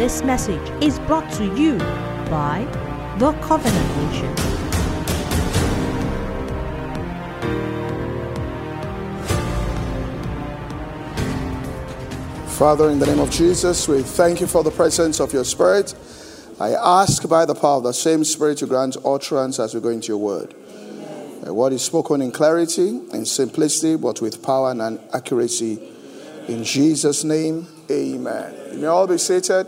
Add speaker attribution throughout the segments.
Speaker 1: This message is brought to you by The Covenant Nation.
Speaker 2: Father, in the name of Jesus, we thank you for the presence of your Spirit. I ask by the power of the same Spirit to grant utterance as we go into your word. Amen. What is spoken in clarity, in simplicity, but with power and accuracy. In Jesus' name, amen. You may all be seated.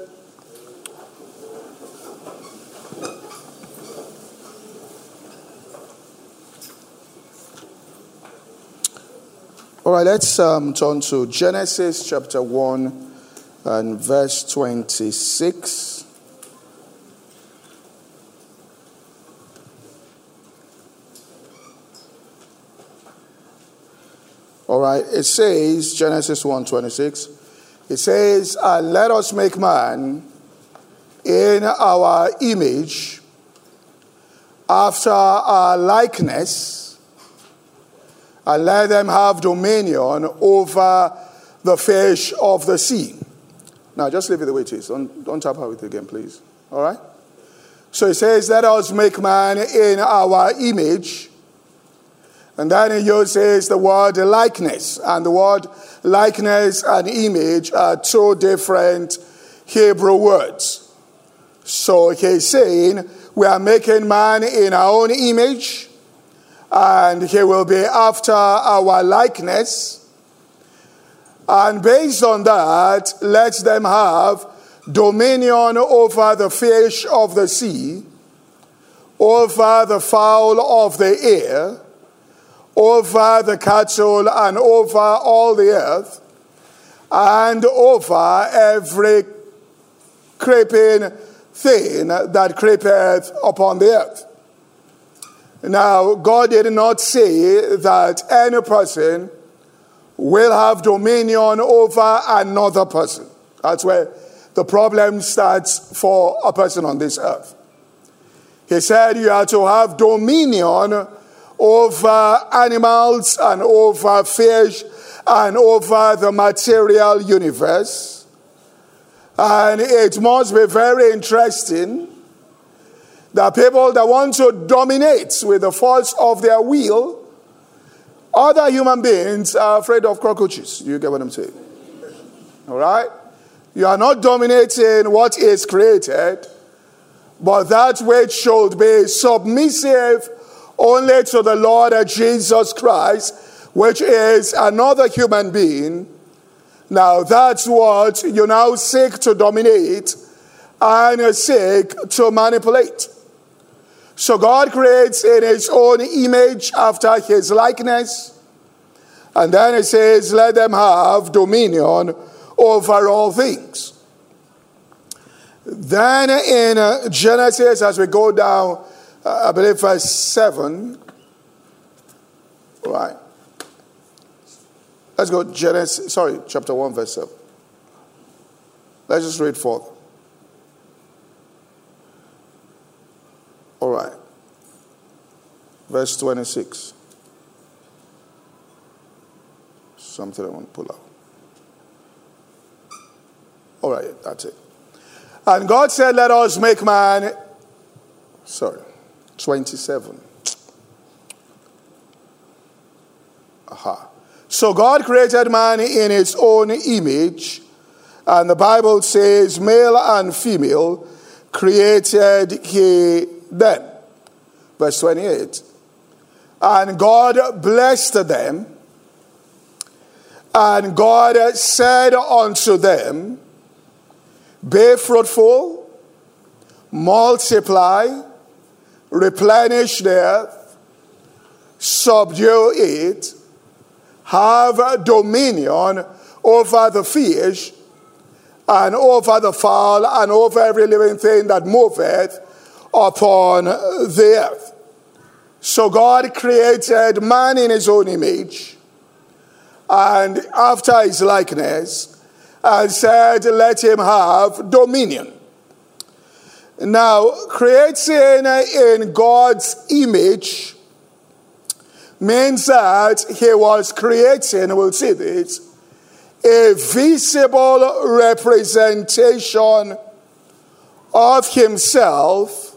Speaker 2: All right, let's um, turn to Genesis chapter 1 and verse 26. All right, it says, Genesis 1 26, it says, and let us make man in our image, after our likeness and let them have dominion over the fish of the sea. Now, just leave it the way it is. Don't, don't tap out it again, please. All right? So it says, Let us make man in our image. And then he uses the word likeness. And the word likeness and image are two different Hebrew words. So he's saying, We are making man in our own image and he will be after our likeness. And based on that, let them have dominion over the fish of the sea, over the fowl of the air, over the cattle, and over all the earth, and over every creeping thing that creepeth upon the earth. Now, God did not say that any person will have dominion over another person. That's where the problem starts for a person on this earth. He said you are to have dominion over animals and over fish and over the material universe. And it must be very interesting there are people that want to dominate with the force of their will. Other human beings are afraid of cockroaches. You get what I'm saying? All right? You are not dominating what is created, but that which should be submissive only to the Lord Jesus Christ, which is another human being. Now, that's what you now seek to dominate and seek to manipulate. So God creates in his own image after his likeness. And then he says, let them have dominion over all things. Then in uh, Genesis, as we go down, uh, I believe verse 7, right? Let's go Genesis, sorry, chapter 1, verse 7. Let's just read forth. All right. Verse 26. Something I want to pull out. All right, that's it. And God said, Let us make man. Sorry, 27. Aha. So God created man in his own image, and the Bible says, male and female created he them. Verse 28. And God blessed them, and God said unto them, Be fruitful, multiply, replenish the earth, subdue it, have dominion over the fish, and over the fowl, and over every living thing that moveth upon the earth. So God created man in his own image and after his likeness and said, Let him have dominion. Now, creating in God's image means that he was creating, we'll see this, a visible representation of himself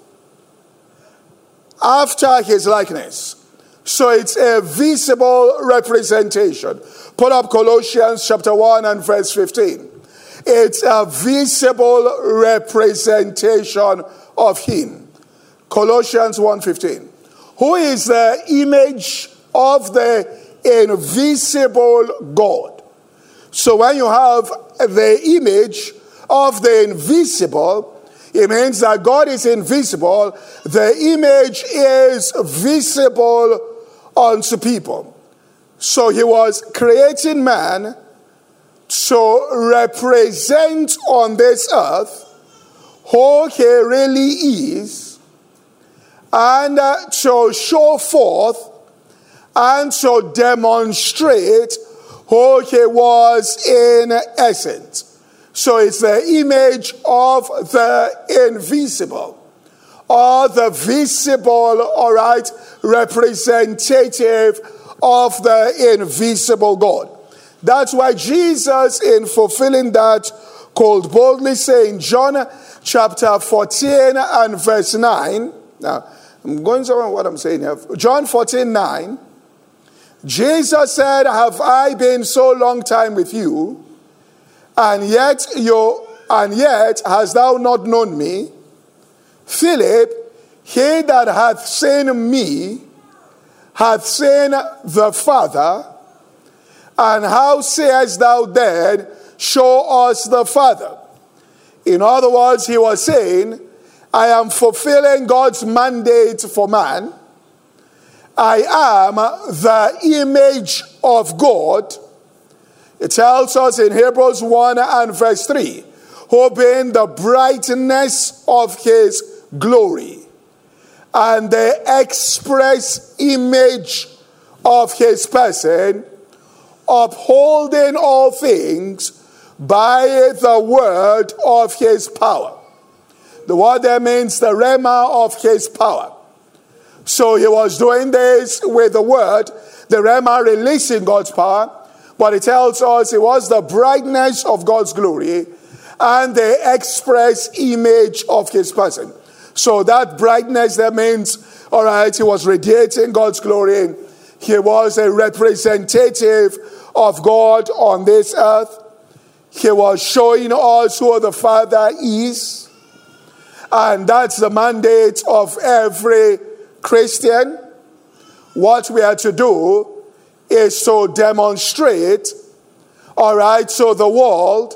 Speaker 2: after his likeness. So it's a visible representation. Put up Colossians chapter 1 and verse 15. It's a visible representation of him. Colossians 1:15. Who is the image of the invisible God? So when you have the image of the invisible, it means that God is invisible. The image is visible unto people. So he was creating man to represent on this earth who he really is and uh, to show forth and to demonstrate who he was in essence. So it's the image of the invisible or the visible, all right, representative of the invisible God. That's why Jesus, in fulfilling that, called boldly saying, John chapter 14 and verse 9. Now, I'm going to what I'm saying here. John 14 9. Jesus said, Have I been so long time with you, and yet you and yet hast thou not known me? Philip, he that hath seen me hath seen the Father, and how sayest thou then, Show us the Father? In other words, he was saying, I am fulfilling God's mandate for man. I am the image of God. It tells us in Hebrews 1 and verse 3 who being the brightness of his glory and the express image of his person, upholding all things by the word of his power. The word there means the rhema of his power. So he was doing this with the word, the rhema releasing God's power, but it tells us it was the brightness of God's glory and the express image of his person. So that brightness that means, all right, he was radiating God's glory. He was a representative of God on this earth. He was showing us who the Father is. And that's the mandate of every Christian. What we are to do is to demonstrate, all right, so the world,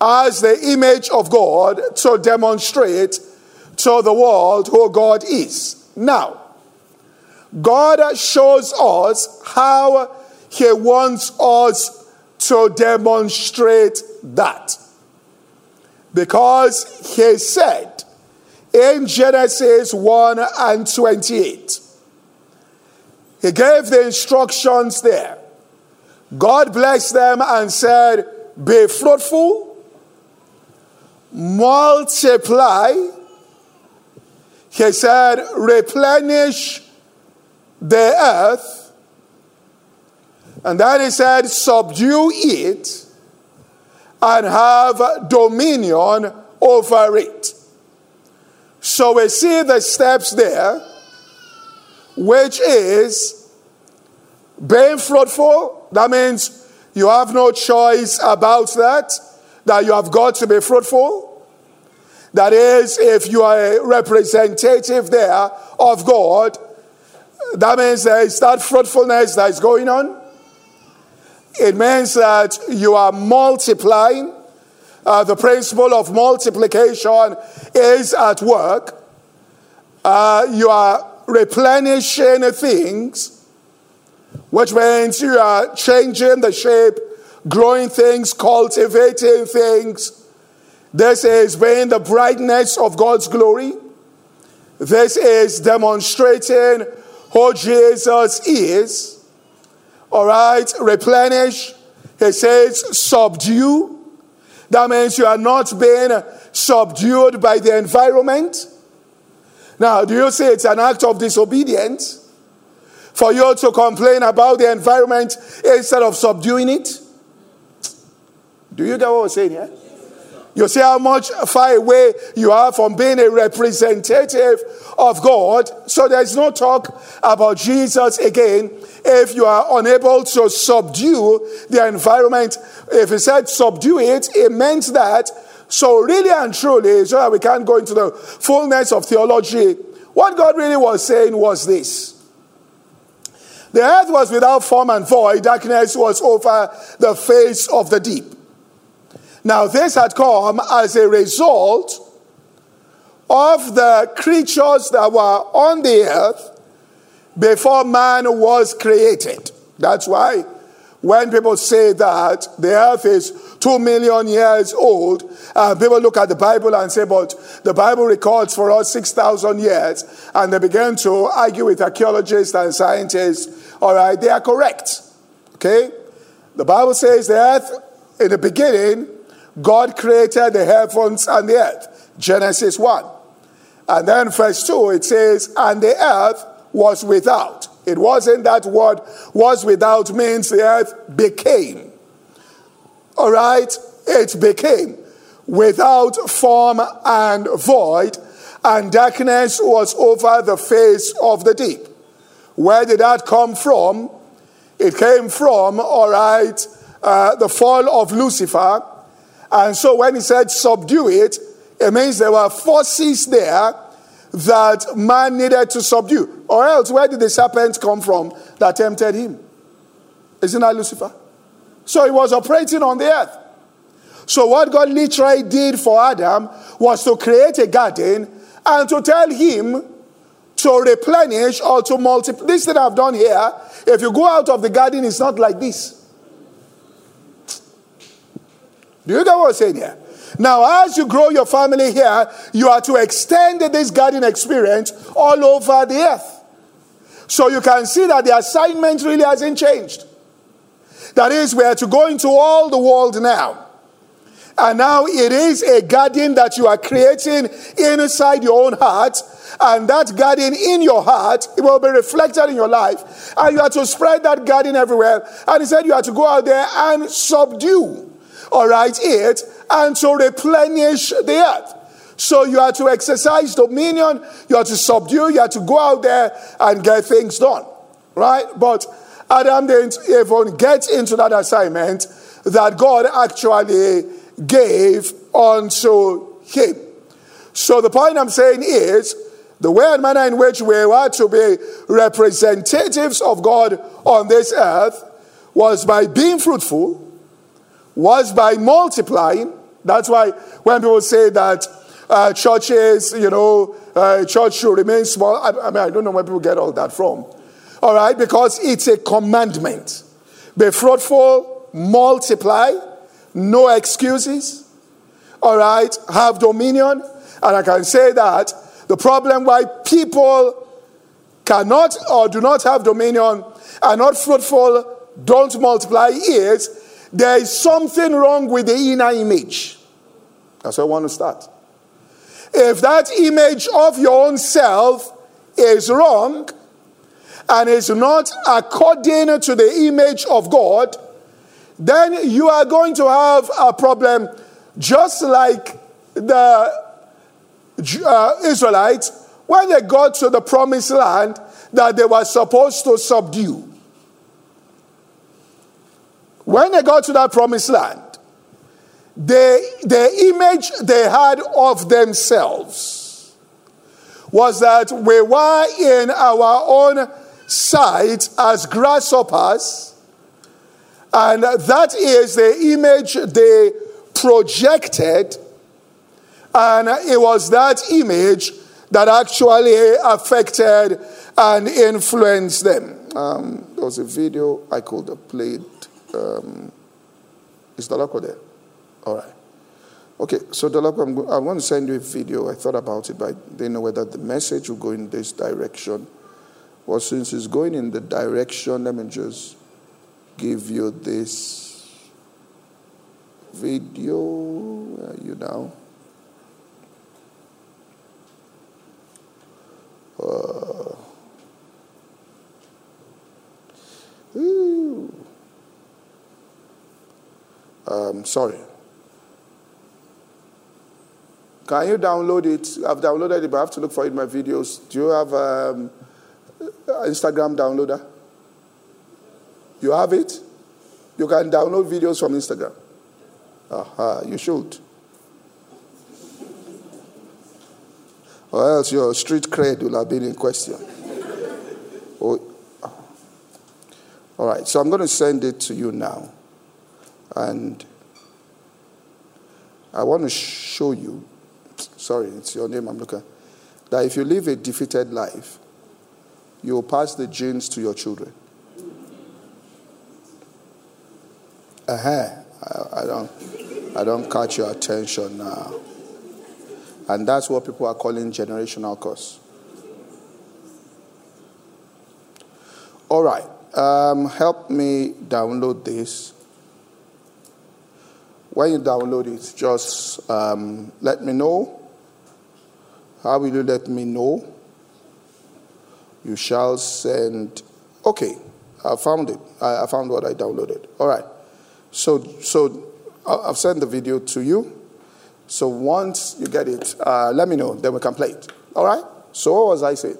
Speaker 2: as the image of God, to demonstrate to the world who God is. Now, God shows us how He wants us to demonstrate that. Because he said in Genesis 1 and 28, he gave the instructions there. God blessed them and said, Be fruitful, multiply. He said, Replenish the earth and then he said, Subdue it and have dominion over it. So we see the steps there, which is being fruitful. That means you have no choice about that, that you have got to be fruitful. That is, if you are a representative there of God, that means there is that fruitfulness that is going on. It means that you are multiplying. Uh, the principle of multiplication is at work. Uh, you are replenishing things, which means you are changing the shape, growing things, cultivating things. This is being the brightness of God's glory. This is demonstrating who Jesus is. All right, replenish. He says subdue. That means you are not being subdued by the environment. Now, do you say it's an act of disobedience for you to complain about the environment instead of subduing it? Do you get what I'm saying here? You see how much far away you are from being a representative of God. So there's no talk about Jesus again if you are unable to subdue the environment. If he said subdue it, it meant that. So, really and truly, so that we can't go into the fullness of theology, what God really was saying was this. The earth was without form and void, darkness was over the face of the deep. Now, this had come as a result of the creatures that were on the earth before man was created. That's why when people say that the earth is two million years old, uh, people look at the Bible and say, but the Bible records for us 6,000 years. And they begin to argue with archaeologists and scientists. All right, they are correct. Okay? The Bible says the earth in the beginning God created the heavens and the earth. Genesis 1. And then verse 2, it says, and the earth was without. It wasn't that word was without means the earth became. All right? It became without form and void, and darkness was over the face of the deep. Where did that come from? It came from, all right, uh, the fall of Lucifer and so when he said subdue it, it means there were forces there that man needed to subdue. Or else, where did the serpent come from that tempted him? Isn't that Lucifer? So he was operating on the earth. So what God literally did for Adam was to create a garden and to tell him to replenish or to multiply. This thing I've done here, if you go out of the garden, it's not like this. Do you get what I'm saying here? Now, as you grow your family here, you are to extend this garden experience all over the earth. So you can see that the assignment really hasn't changed. That is, we are to go into all the world now. And now it is a garden that you are creating inside your own heart. And that garden in your heart, it will be reflected in your life. And you are to spread that garden everywhere. And he said you are to go out there and subdue all right, it, and to replenish the earth. So you are to exercise dominion, you are to subdue, you are to go out there and get things done, right? But Adam didn't even get into that assignment that God actually gave unto him. So the point I'm saying is the way and manner in which we were to be representatives of God on this earth was by being fruitful, was by multiplying. That's why when people say that uh, churches, you know, uh, church should remain small, I, I mean, I don't know where people get all that from. All right, because it's a commandment. Be fruitful, multiply, no excuses. All right, have dominion. And I can say that the problem why people cannot or do not have dominion, are not fruitful, don't multiply is there is something wrong with the inner image. That's where I want to start. If that image of your own self is wrong and is not according to the image of God, then you are going to have a problem just like the uh, Israelites when they got to the promised land that they were supposed to subdue. When they got to that promised land, the, the image they had of themselves was that we were in our own sight as grasshoppers, and that is the image they projected, and it was that image that actually affected and influenced them. Um, there was a video I could have played um, is Dolako there? All right. Okay, so Dolako, I'm, I'm going to send you a video. I thought about it, but I didn't know whether the message will go in this direction. Well, since it's going in the direction, let me just give you this video. Where are you now? Uh. Um, sorry. Can you download it? I've downloaded it, but I have to look for it in my videos. Do you have um, Uh, Instagram downloader? You have it? You can download videos from Instagram. Aha, you should. Or else your street cred will have been in question. oh. Ah. All right, so I'm going to send it to you now. And I want to show you, sorry, it's your name I'm looking at, that if you live a defeated life, you will pass the genes to your children. Uh-huh. I, I, don't, I don't catch your attention now. And that's what people are calling generational curse. All right. Um, help me download this. When you download it, just um, let me know. How will you let me know? You shall send. Okay, I found it. I, I found what I downloaded. All right. So, so I've sent the video to you. So once you get it, uh, let me know. Then we can play it. All right? So what was I saying?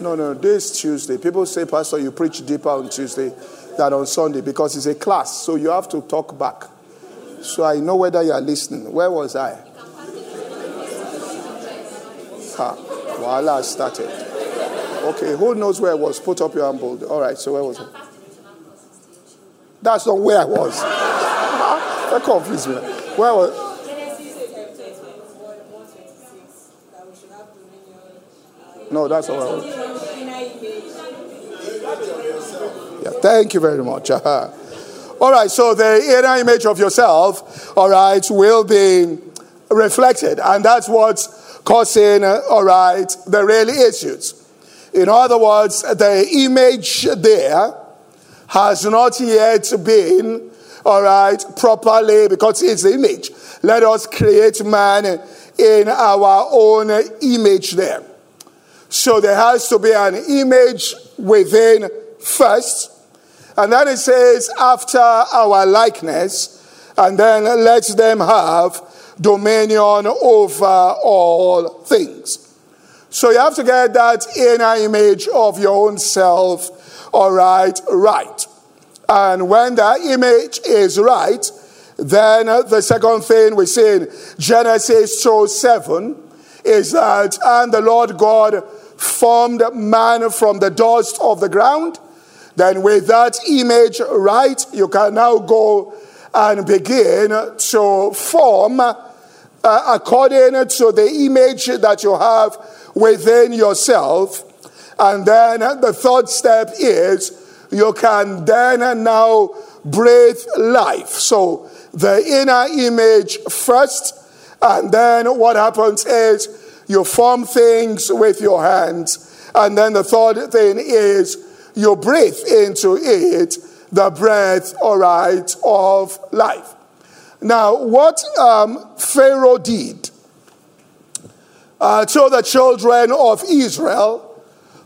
Speaker 2: No, no, this Tuesday. People say, Pastor, you preach deeper on Tuesday than on Sunday because it's a class. So you have to talk back. So I know whether you are listening. Where was I? Ha, voila, started. Okay, who knows where I was? Put up your hand bold. All right, so where was I? That's not where I was. that confused me. Where was No, that's all I was. Yeah, thank you very much. all right, so the inner image of yourself, all right, will be reflected, and that's what's causing, uh, all right, the real issues. In other words, the image there has not yet been, all right, properly, because it's the image. Let us create man in our own image there. So there has to be an image within first. And then it says, after our likeness, and then let them have dominion over all things. So you have to get that inner image of your own self all right, right. And when that image is right, then the second thing we see in Genesis 2 7 is that, and the Lord God formed man from the dust of the ground. Then, with that image right, you can now go and begin to form uh, according to the image that you have within yourself and then the third step is you can then and now breathe life. So the inner image first, and then what happens is you form things with your hands. And then the third thing is you breathe into it the breath, all right, of life. Now, what um, Pharaoh did uh, to the children of Israel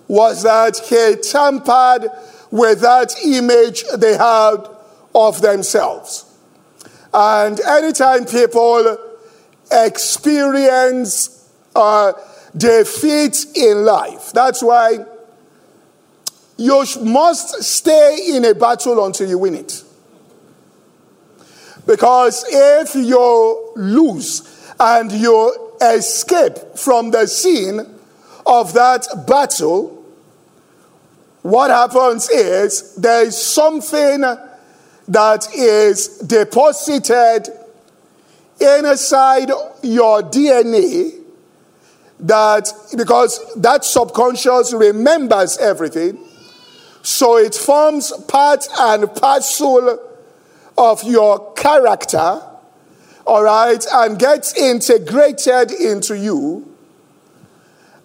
Speaker 2: was that he tampered with that image they had of themselves. And anytime people experience uh, defeat in life, that's why you must stay in a battle until you win it. Because if you lose and you escape from the scene of that battle, what happens is there is something that is deposited inside your DNA that because that subconscious remembers everything so it forms part and parcel of your character all right and gets integrated into you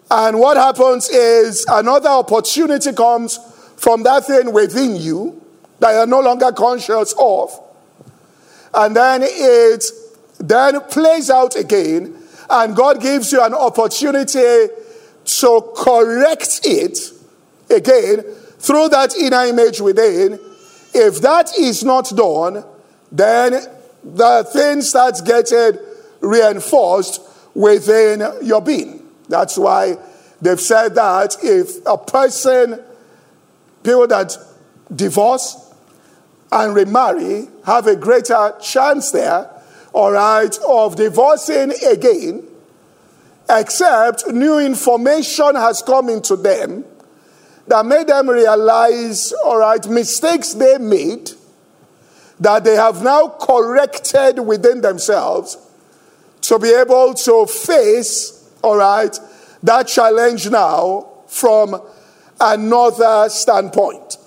Speaker 2: and what happens is another opportunity comes from that thing within you that you're no longer conscious of. And then it then plays out again, and God gives you an opportunity to correct it again through that inner image within. If that is not done, then the thing starts getting reinforced within your being. That's why they've said that if a person, people that divorce and remarry, have a greater chance there, all right, of divorcing again, except new information has come into them that made them realize, all right, mistakes they made that they have now corrected within themselves to be able to face, all right, that challenge now from another standpoint.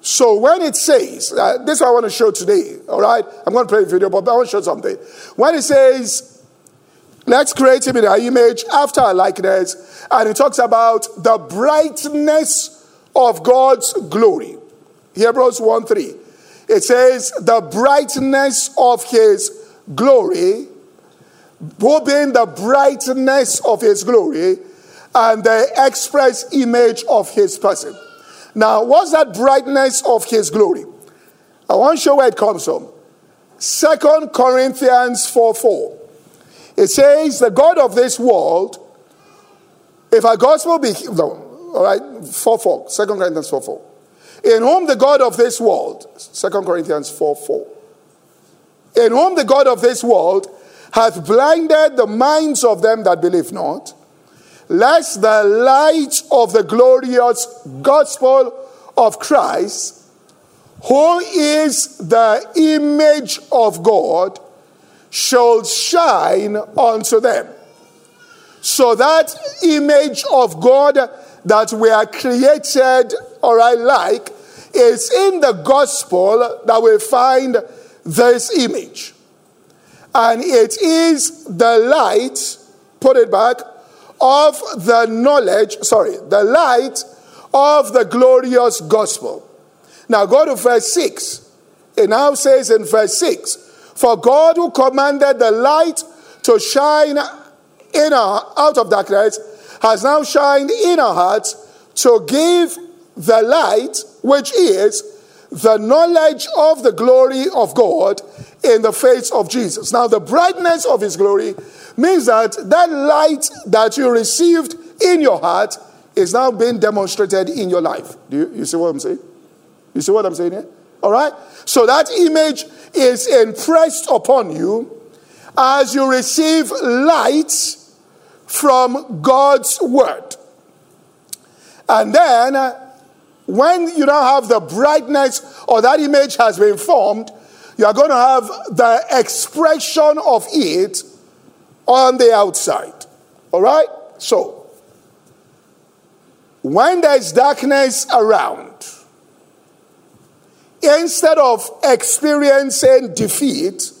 Speaker 2: So when it says, uh, this I want to show today, all right? I'm going to play a video, but I want to show something. When it says, let's create him in our image after our likeness, and it talks about the brightness of God's glory. Hebrews 1 3. It says, the brightness of his glory, who being the brightness of his glory and the express image of his person. Now, what's that brightness of his glory? I want to show where it comes from. Second Corinthians 4 4. It says, The God of this world, if our gospel be, no, all right, 4 4, 2 Corinthians 4 4 in whom the God of this world, 2 Corinthians 4 4, in whom the God of this world hath blinded the minds of them that believe not, lest the light of the glorious gospel of Christ, who is the image of God, should shine unto them. So that image of God that we are created, or I like, is in the gospel that we find this image. And it is the light, put it back, of the knowledge, sorry, the light of the glorious gospel. Now go to verse 6. It now says in verse 6 For God who commanded the light to shine in our, out of darkness has now shined in our hearts to give the light, which is the knowledge of the glory of God in the face of Jesus. Now, the brightness of his glory means that that light that you received in your heart is now being demonstrated in your life. Do you, you see what I'm saying? You see what I'm saying here? All right? So that image is impressed upon you as you receive light from God's word. And then, uh, when you don't have the brightness or that image has been formed, you are going to have the expression of it on the outside. All right? So, when there's darkness around, instead of experiencing defeat,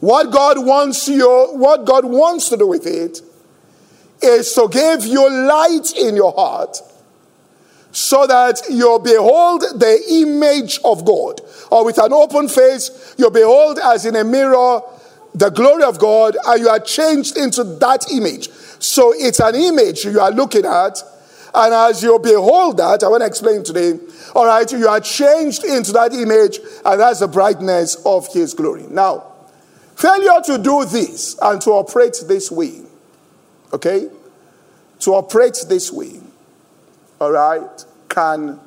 Speaker 2: what God wants you, what God wants to do with it is to give you light in your heart so that you behold the image of God. Or with an open face, you behold as in a mirror the glory of God and you are changed into that image. So it's an image you are looking at. And as you behold that, I want to explain today, all right, you are changed into that image, and that's the brightness of His glory. Now, Failure to do this and to operate this way, okay, to operate this way, all right, can,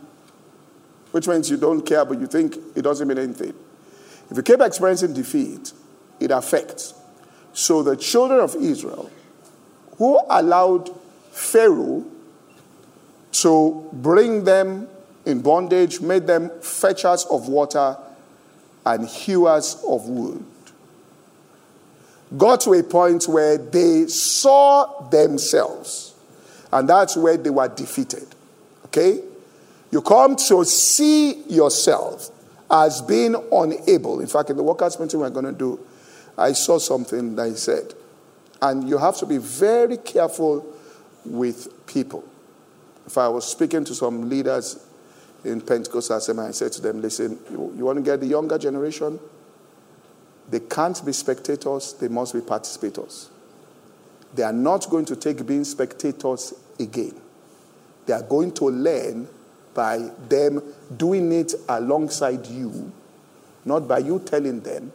Speaker 2: which means you don't care, but you think it doesn't mean anything. If you keep experiencing defeat, it affects. So the children of Israel, who allowed Pharaoh to bring them in bondage, made them fetchers of water and hewers of wood got to a point where they saw themselves. And that's where they were defeated. Okay? You come to see yourself as being unable. In fact, in the workers' meeting we're going to do, I saw something that he said. And you have to be very careful with people. If I was speaking to some leaders in Pentecostal Assembly, I said to them, listen, you, you want to get the younger generation? They can't be spectators, they must be participators. They are not going to take being spectators again. They are going to learn by them doing it alongside you not by you telling them,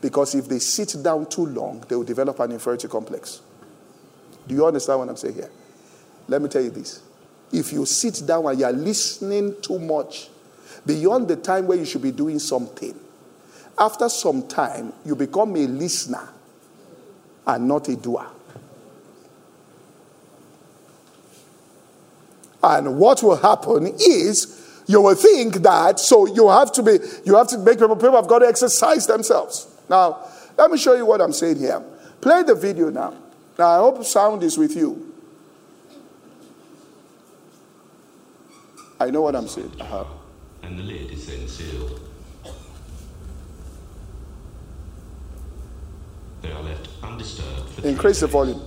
Speaker 2: because if they sit down too long, they will develop an inferiority complex. Do you understand what I'm saying here? Let me tell you this. If you sit down and you're listening too much, beyond the time where you should be doing something, after some time, you become a listener and not a doer. And what will happen is you will think that, so you have to be, you have to make people, people have got to exercise themselves. Now, let me show you what I'm saying here. Play the video now. Now, I hope sound is with you. I know what I'm saying. Uh-huh.
Speaker 3: And the lid is then sealed. They are left undisturbed for
Speaker 2: Increase the
Speaker 3: days.
Speaker 2: volume.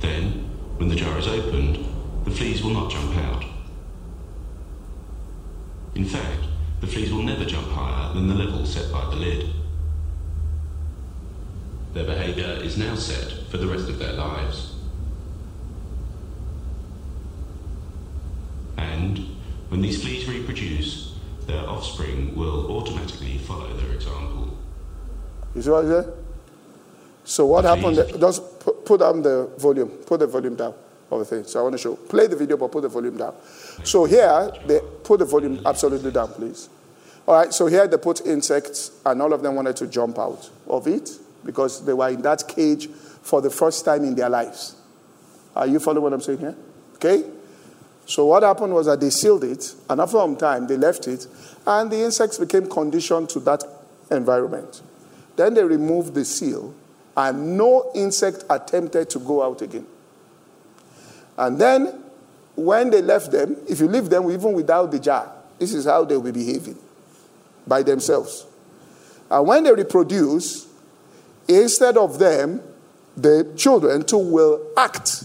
Speaker 3: Then, when the jar is opened, the fleas will not jump out. In fact, the fleas will never jump higher than the level set by the lid. Their behaviour is now set for the rest of their lives. And when these fleas reproduce, their offspring will automatically follow their example.
Speaker 2: You see what I said? So what happened?
Speaker 3: Please.
Speaker 2: Just put, put down the volume. Put the volume down of the thing. So I want to show. Play the video, but put the volume down. So here they put the volume absolutely down, please. All right. So here they put insects, and all of them wanted to jump out of it because they were in that cage for the first time in their lives. Are you following what I'm saying here? Okay. So what happened was that they sealed it, and after some time they left it, and the insects became conditioned to that environment. Then they removed the seal, and no insect attempted to go out again. And then, when they left them, if you leave them even without the jar, this is how they will be behaving by themselves. And when they reproduce, instead of them, the children too will act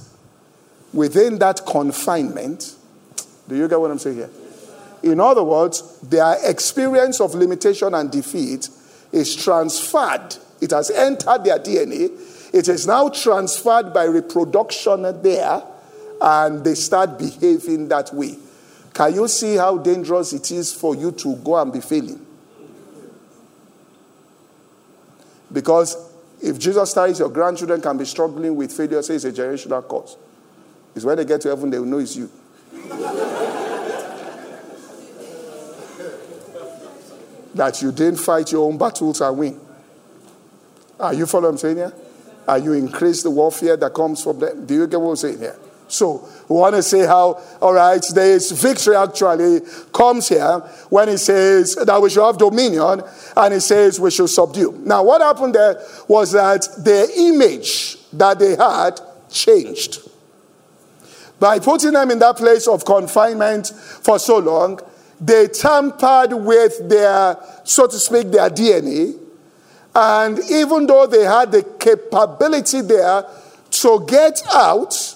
Speaker 2: within that confinement. Do you get what I'm saying here? In other words, their experience of limitation and defeat is transferred. It has entered their DNA. It is now transferred by reproduction there, and they start behaving that way. Can you see how dangerous it is for you to go and be failing? Because if Jesus dies, your grandchildren can be struggling with failure, say it's a generational cause. It's when they get to heaven, they will know it's you. that you didn't fight your own battles and win. Are you following what I'm saying here? Are you increase the warfare that comes from them? Do you get what I'm saying here? So we want to say how, all right, there is victory actually comes here when he says that we should have dominion and he says we should subdue. Now, what happened there was that the image that they had changed. By putting them in that place of confinement for so long, they tampered with their, so to speak, their DNA. And even though they had the capability there to get out,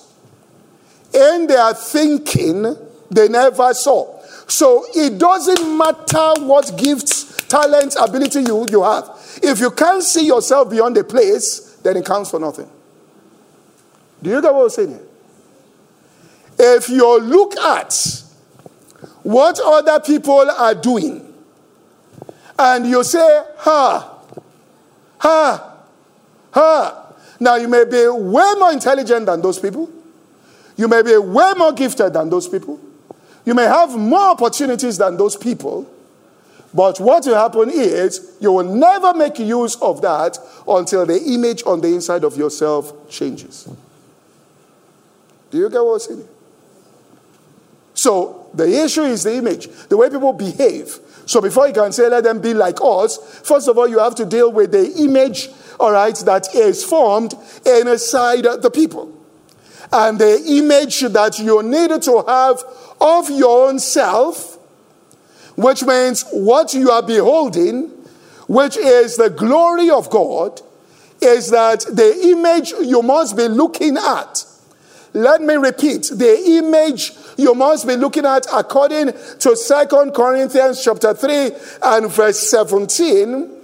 Speaker 2: in their thinking, they never saw. So it doesn't matter what gifts, talents, ability you, you have. If you can't see yourself beyond the place, then it counts for nothing. Do you get what I'm saying? If you look at what other people are doing, and you say, ha, ha, ha. Now you may be way more intelligent than those people. You may be way more gifted than those people. You may have more opportunities than those people. But what will happen is you will never make use of that until the image on the inside of yourself changes. Do you get what I'm saying? So the issue is the image, the way people behave. So before you can say let them be like us, first of all you have to deal with the image, all right, that is formed inside the people. And the image that you need to have of your own self, which means what you are beholding, which is the glory of God, is that the image you must be looking at. Let me repeat the image you must be looking at according to Second Corinthians chapter 3 and verse 17.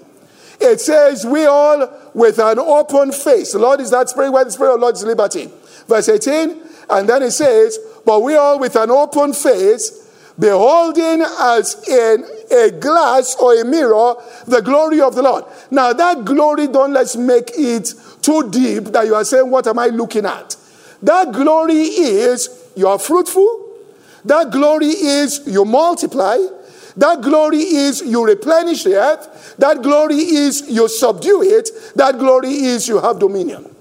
Speaker 2: It says, We all with an open face. The Lord is that spirit where the spirit of the Lord is liberty. Verse 18, and then it says, But we all with an open face, beholding as in a glass or a mirror the glory of the Lord. Now, that glory, don't let's make it too deep that you are saying, What am I looking at? That glory is you are fruitful. That glory is you multiply. That glory is you replenish the earth. That glory is you subdue it. That glory is you have dominion.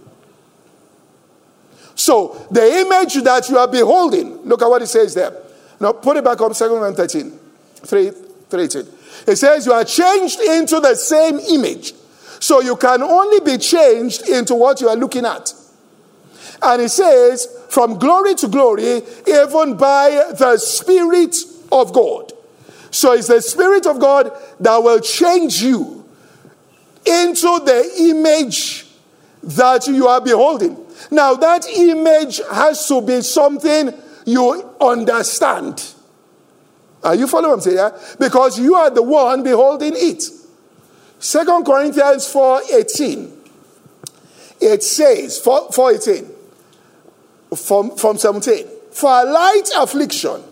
Speaker 2: So the image that you are beholding, look at what it says there. Now put it back up, 2 Corinthians 13, 3, 13. It says you are changed into the same image. So you can only be changed into what you are looking at. And it says, from glory to glory, even by the Spirit of God. So it's the Spirit of God that will change you into the image that you are beholding. Now, that image has to be something you understand. Are you following what I'm saying? Yeah? Because you are the one beholding it. Second Corinthians 4 18. It says, 4, 4 18, from, from 17, for a light affliction,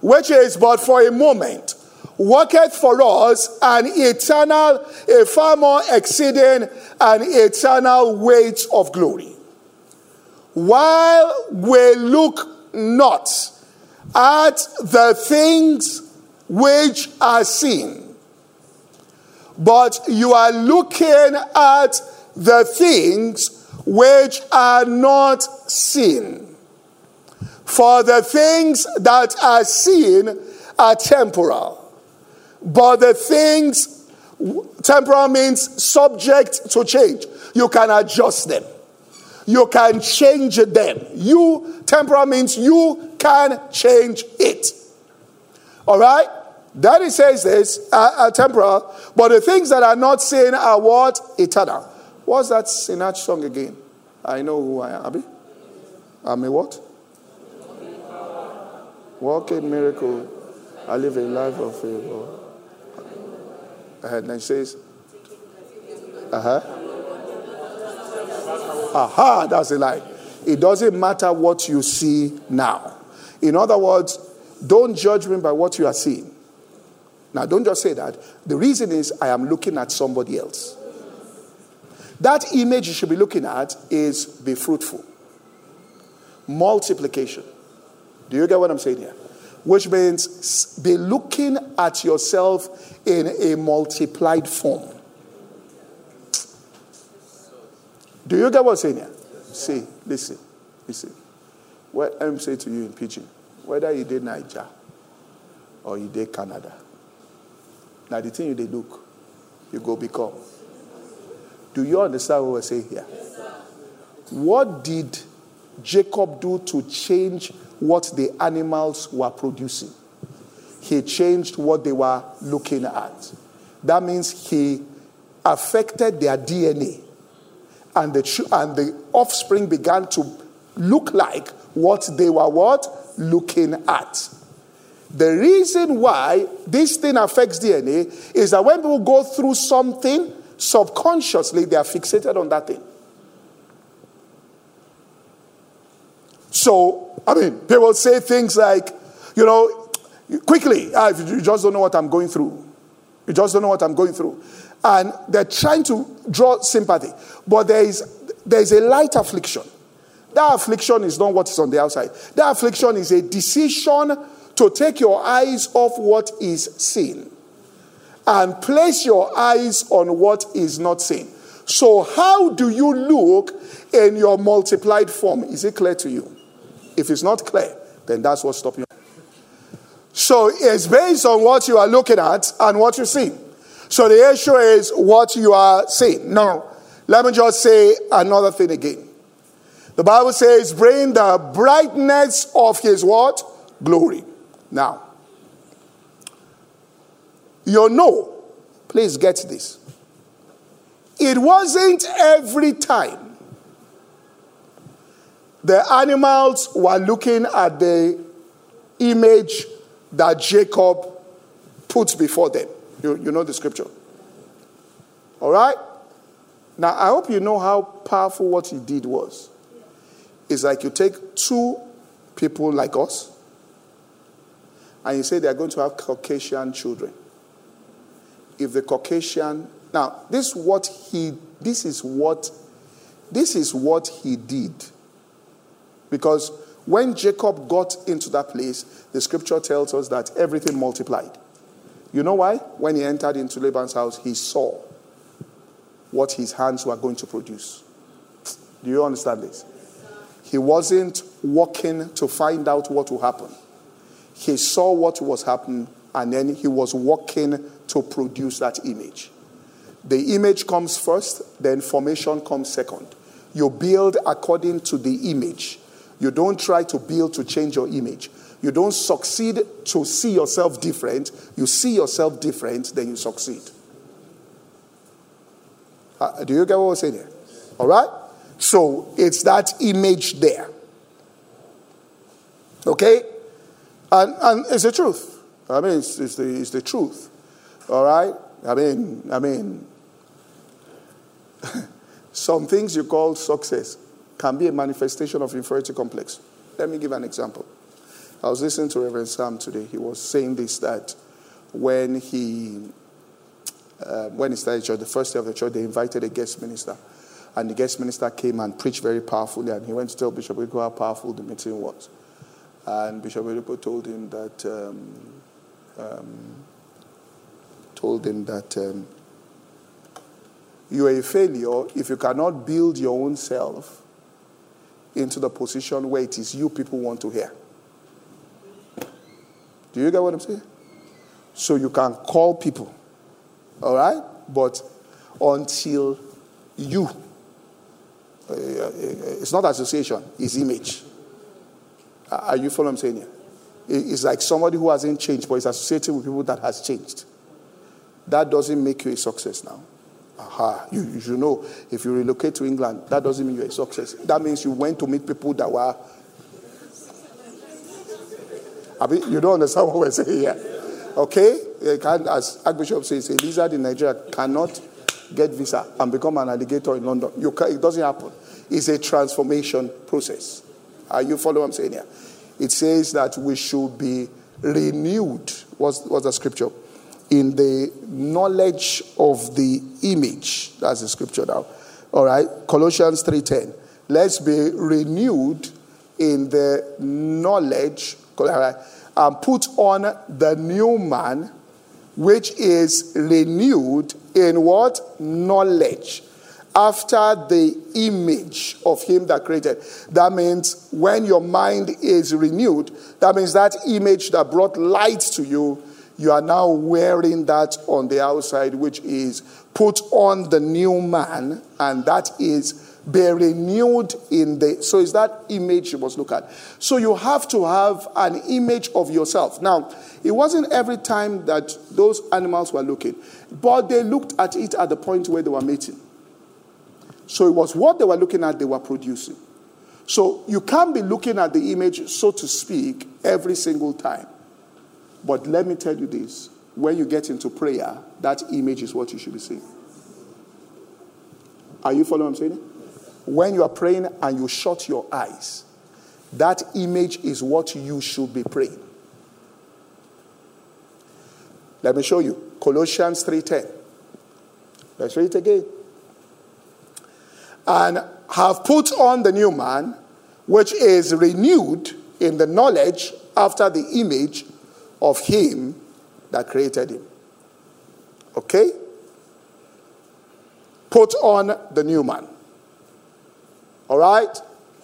Speaker 2: which is but for a moment, worketh for us an eternal, a far more exceeding, an eternal weight of glory. While we look not at the things which are seen, but you are looking at the things which are not seen. For the things that are seen are temporal, but the things, temporal means subject to change. You can adjust them. You can change them. You, temporal means you can change it. All right? Daddy says this, uh, uh, temporal, but the things that are not seen are what? Eternal. What's that Sinach song again? I know who I am. I'm a what? Walking miracle. I live a life of favor. And then he says, uh huh. Aha, that's a lie. It doesn't matter what you see now. In other words, don't judge me by what you are seeing. Now, don't just say that. The reason is I am looking at somebody else. That image you should be looking at is be fruitful, multiplication. Do you get what I'm saying here? Which means be looking at yourself in a multiplied form. Do you get what I'm saying here? See, listen, listen. What I'm saying to you in pidgin, whether you did Niger or you did Canada, now the thing you did look, you go become. Do you understand what we're saying here? what did Jacob do to change what the animals were producing? He changed what they were looking at. That means he affected their DNA and the, and the offspring began to look like what they were what? Looking at. The reason why this thing affects DNA is that when people go through something, subconsciously they are fixated on that thing. So, I mean, people say things like, you know, quickly, ah, you just don't know what I'm going through. You just don't know what I'm going through and they're trying to draw sympathy. But there is, there is a light affliction. That affliction is not what is on the outside. That affliction is a decision to take your eyes off what is seen and place your eyes on what is not seen. So, how do you look in your multiplied form? Is it clear to you? If it's not clear, then that's what's stopping you. So, it's based on what you are looking at and what you see. So the issue is what you are seeing. Now, let me just say another thing again. The Bible says, bring the brightness of his what? Glory. Now, you know, please get this. It wasn't every time the animals were looking at the image that Jacob put before them. You, you know the scripture. All right? Now, I hope you know how powerful what he did was. It's like you take two people like us, and you say they are going to have Caucasian children. If the Caucasian now this what he this is what this is what he did. Because when Jacob got into that place, the scripture tells us that everything multiplied. You know why? When he entered into Laban's house, he saw what his hands were going to produce. Do you understand this? He wasn't walking to find out what will happen. He saw what was happening and then he was walking to produce that image. The image comes first, then formation comes second. You build according to the image. You don't try to build to change your image. You don't succeed to see yourself different. You see yourself different, then you succeed. Uh, do you get what I'm saying here? All right? So it's that image there. Okay? And, and it's the truth. I mean, it's, it's, the, it's the truth. All right? I mean, I mean, some things you call success can be a manifestation of inferiority complex. Let me give an example. I was listening to Reverend Sam today. He was saying this that when he uh, when he started church, the first day of the church, they invited a guest minister, and the guest minister came and preached very powerfully. And he went to tell Bishop Oyedepo how powerful the meeting was, and Bishop Oyedepo told him that um, um, told him that um, you are a failure if you cannot build your own self into the position where it is you people want to hear. Do you get what I'm saying? So you can call people, all right? But until you, uh, it's not association, it's image. Are you following what I'm saying here? It's like somebody who hasn't changed, but is associated with people that has changed. That doesn't make you a success now. Aha, you, you should know if you relocate to England, that doesn't mean you're a success. That means you went to meet people that were I mean, you don't understand what we're saying here. Okay? As Archbishop says, a lizard in Nigeria cannot get visa and become an alligator in London. Can, it doesn't happen. It's a transformation process. Are you following what I'm saying here? It says that we should be renewed. What's, what's the scripture? In the knowledge of the image. That's the scripture now. All right. Colossians 3.10. Let's be renewed in the knowledge and put on the new man, which is renewed in what? Knowledge. After the image of him that created. That means when your mind is renewed, that means that image that brought light to you, you are now wearing that on the outside, which is put on the new man, and that is be renewed in the so is that image you must look at. So you have to have an image of yourself. Now it wasn't every time that those animals were looking but they looked at it at the point where they were mating. So it was what they were looking at they were producing. So you can't be looking at the image so to speak every single time but let me tell you this when you get into prayer that image is what you should be seeing are you following what i'm saying when you are praying and you shut your eyes, that image is what you should be praying. Let me show you Colossians 3:10. Let's read it again. And have put on the new man, which is renewed in the knowledge after the image of him that created him. Okay? Put on the new man. All right?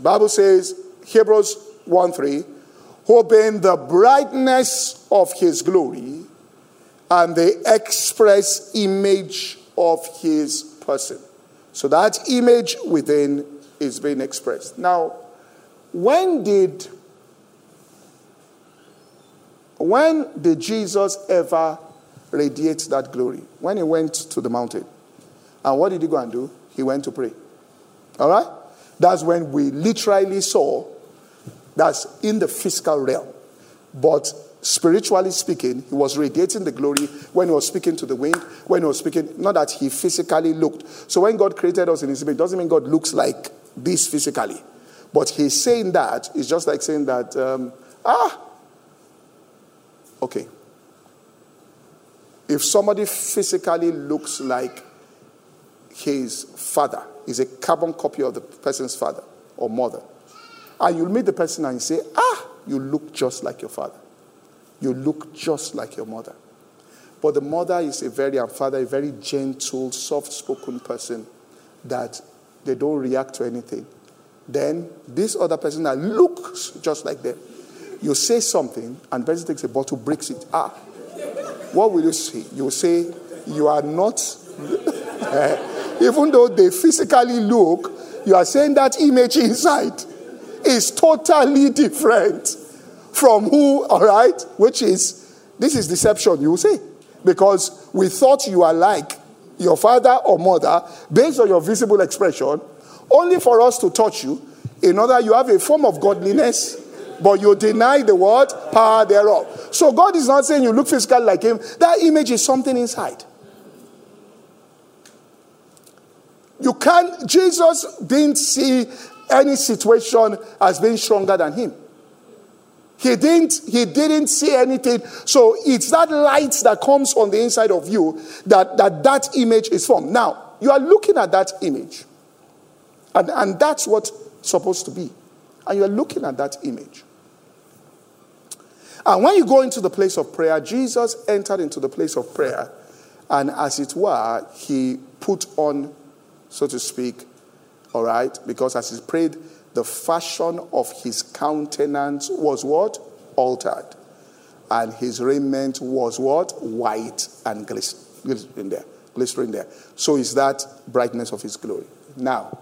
Speaker 2: Bible says, Hebrews 1 3, hoping the brightness of his glory and the express image of his person. So that image within is being expressed. Now, when did when did Jesus ever radiate that glory? When he went to the mountain. And what did he go and do? He went to pray. All right? That's when we literally saw that's in the physical realm. But spiritually speaking, he was radiating the glory when he was speaking to the wind, when he was speaking, not that he physically looked. So when God created us in his image, doesn't mean God looks like this physically. But he's saying that, it's just like saying that, um, ah, Okay. If somebody physically looks like his father, is a carbon copy of the person's father or mother, and you meet the person and you say, Ah, you look just like your father. You look just like your mother. But the mother is a very, and father, a very gentle, soft spoken person that they don't react to anything. Then this other person that looks just like them, you say something, and person takes a bottle, breaks it. Ah, what will you say? You will say, You are not, even though they physically look, you are saying that image inside is totally different from who, all right, which is, this is deception, you say. Because we thought you are like your father or mother based on your visible expression, only for us to touch you. In order, you have a form of godliness, but you deny the word power thereof. So God is not saying you look physical like him. That image is something inside. You can't, Jesus didn't see any situation as being stronger than him. He didn't, he didn't see anything. So it's that light that comes on the inside of you that that, that image is formed. Now, you are looking at that image. And, and that's what's supposed to be. And you're looking at that image. And when you go into the place of prayer, Jesus entered into the place of prayer. And as it were, he put on, so to speak, all right, because as he prayed, the fashion of his countenance was what? Altered. And his raiment was what? White and glistering there. Glistering there. So is that brightness of his glory. Now,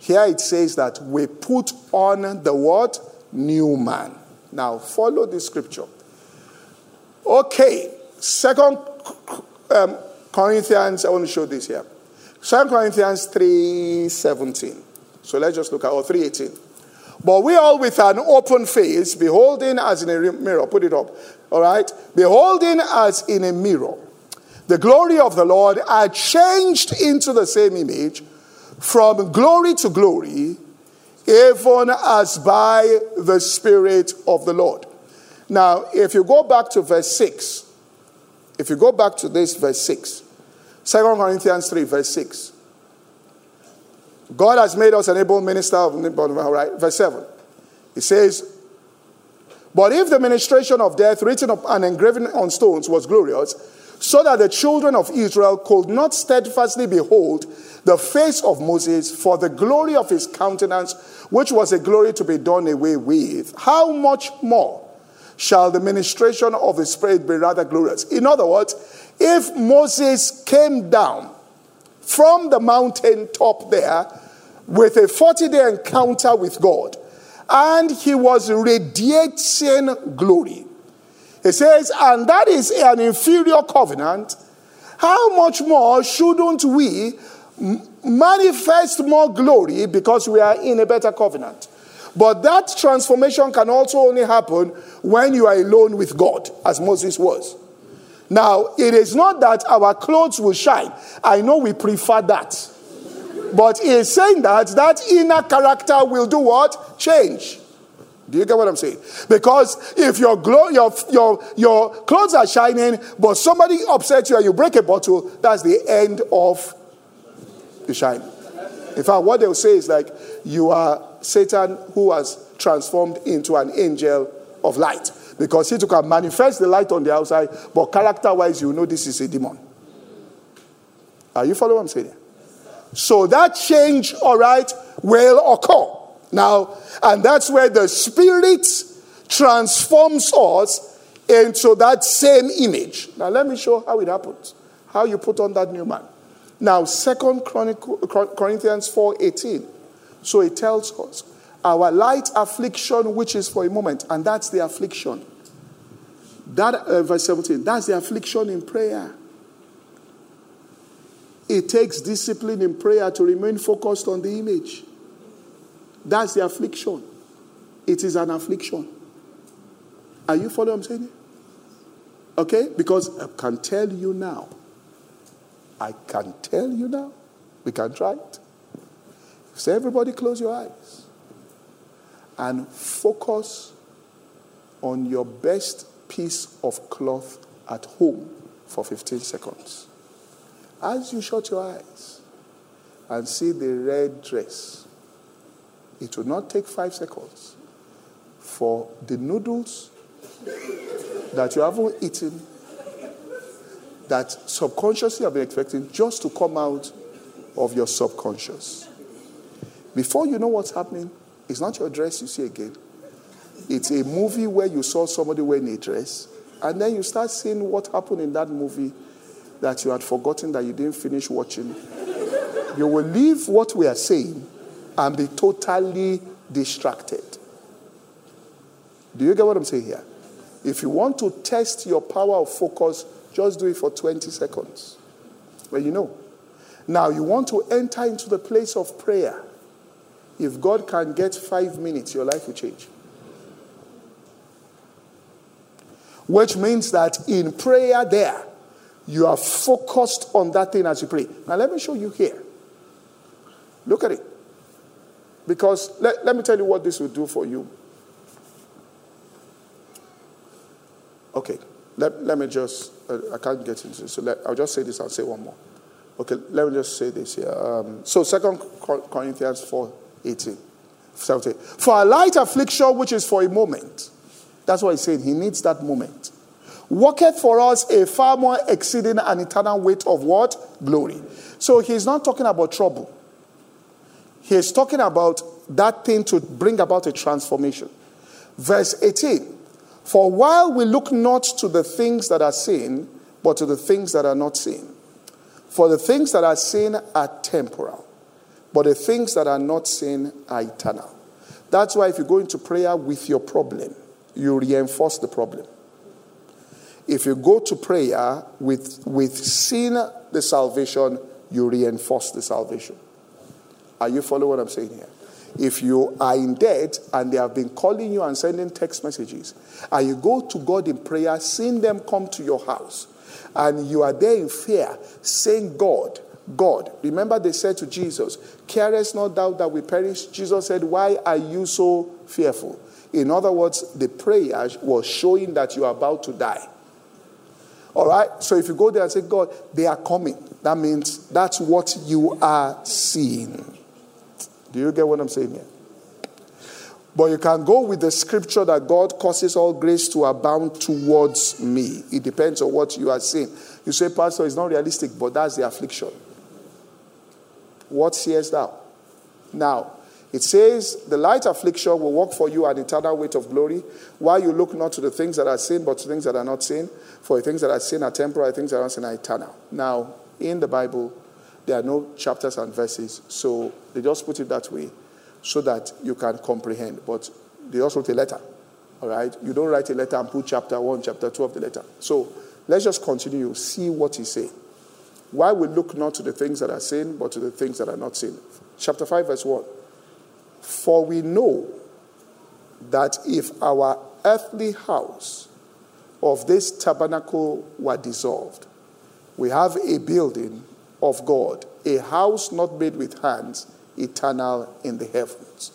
Speaker 2: here it says that we put on the what? New man. Now, follow the scripture. Okay, Second um, Corinthians, I want to show this here. Second Corinthians 3:17. So let's just look at oh, 318. But we all with an open face, beholding as in a mirror, put it up, all right? Beholding as in a mirror, the glory of the Lord are changed into the same image from glory to glory, even as by the Spirit of the Lord. Now, if you go back to verse 6, if you go back to this verse 6, 2 Corinthians 3, verse 6. God has made us an able minister of all right, verse 7. He says, But if the ministration of death written up and engraven on stones was glorious, so that the children of Israel could not steadfastly behold the face of Moses for the glory of his countenance, which was a glory to be done away with, how much more shall the ministration of the Spirit be rather glorious? In other words, if Moses came down from the mountain top there with a 40 day encounter with God, and he was radiating glory. He says, and that is an inferior covenant. How much more shouldn't we manifest more glory because we are in a better covenant? But that transformation can also only happen when you are alone with God, as Moses was. Now, it is not that our clothes will shine. I know we prefer that. But he is saying that that inner character will do what? Change. Do you get what I'm saying? Because if your, glow, your, your, your clothes are shining, but somebody upsets you and you break a bottle, that's the end of the shine. In fact, what they'll say is like, you are Satan who has transformed into an angel of light. Because he took and manifest the light on the outside, but character wise, you know this is a demon. Are you following what I'm saying? So that change, all right, will occur. Now, and that's where the Spirit transforms us into that same image. Now, let me show how it happens. How you put on that new man. Now, Second Corinthians 4:18. So it tells us our light affliction, which is for a moment, and that's the affliction. That uh, verse 17, that's the affliction in prayer. It takes discipline in prayer to remain focused on the image. That's the affliction. It is an affliction. Are you following what I'm saying? Okay? Because I can tell you now. I can tell you now. We can try it. So, everybody, close your eyes and focus on your best piece of cloth at home for 15 seconds. As you shut your eyes and see the red dress, it will not take five seconds for the noodles that you haven't eaten, that subconsciously have been expecting, just to come out of your subconscious. Before you know what's happening, it's not your dress you see again. It's a movie where you saw somebody wearing a dress, and then you start seeing what happened in that movie that you had forgotten that you didn't finish watching. You will leave what we are saying and be totally distracted. Do you get what I'm saying here? If you want to test your power of focus, just do it for 20 seconds. Well, you know. Now, you want to enter into the place of prayer. If God can get five minutes, your life will change. Which means that in prayer, there, you are focused on that thing as you pray. Now, let me show you here. Look at it. Because let, let me tell you what this will do for you. Okay, let, let me just, uh, I can't get into this, so let, I'll just say this, I'll say one more. Okay, let me just say this here. Um, so, Second Corinthians 4 18. 17. For a light affliction, which is for a moment, that's what he's saying. He needs that moment. Worketh for us a far more exceeding and eternal weight of what? Glory. So he's not talking about trouble. He's talking about that thing to bring about a transformation. Verse 18 For while we look not to the things that are seen, but to the things that are not seen. For the things that are seen are temporal, but the things that are not seen are eternal. That's why if you go into prayer with your problem, you reinforce the problem. If you go to prayer with, with seeing the salvation, you reinforce the salvation. Are you following what I'm saying here? If you are in debt and they have been calling you and sending text messages, and you go to God in prayer, seeing them come to your house, and you are there in fear, saying, God, God. Remember, they said to Jesus, Carest not thou that we perish? Jesus said, Why are you so fearful? In other words, the prayer was showing that you are about to die. All right? So if you go there and say, God, they are coming, that means that's what you are seeing. Do you get what I'm saying here? But you can go with the scripture that God causes all grace to abound towards me. It depends on what you are saying. You say, Pastor, it's not realistic, but that's the affliction. What seest thou? Now, it says, The light affliction will work for you an eternal weight of glory, while you look not to the things that are seen, but to things that are not seen. For the things that are seen are temporal, the things that are not seen are eternal. Now, in the Bible, there are no chapters and verses, so they just put it that way so that you can comprehend. But they also wrote a letter. All right? You don't write a letter and put chapter 1, chapter 2 of the letter. So let's just continue, see what he says. Why we look not to the things that are seen, but to the things that are not seen. Chapter 5, verse 1. For we know that if our earthly house of this tabernacle were dissolved, we have a building of God, a house not made with hands, eternal in the heavens.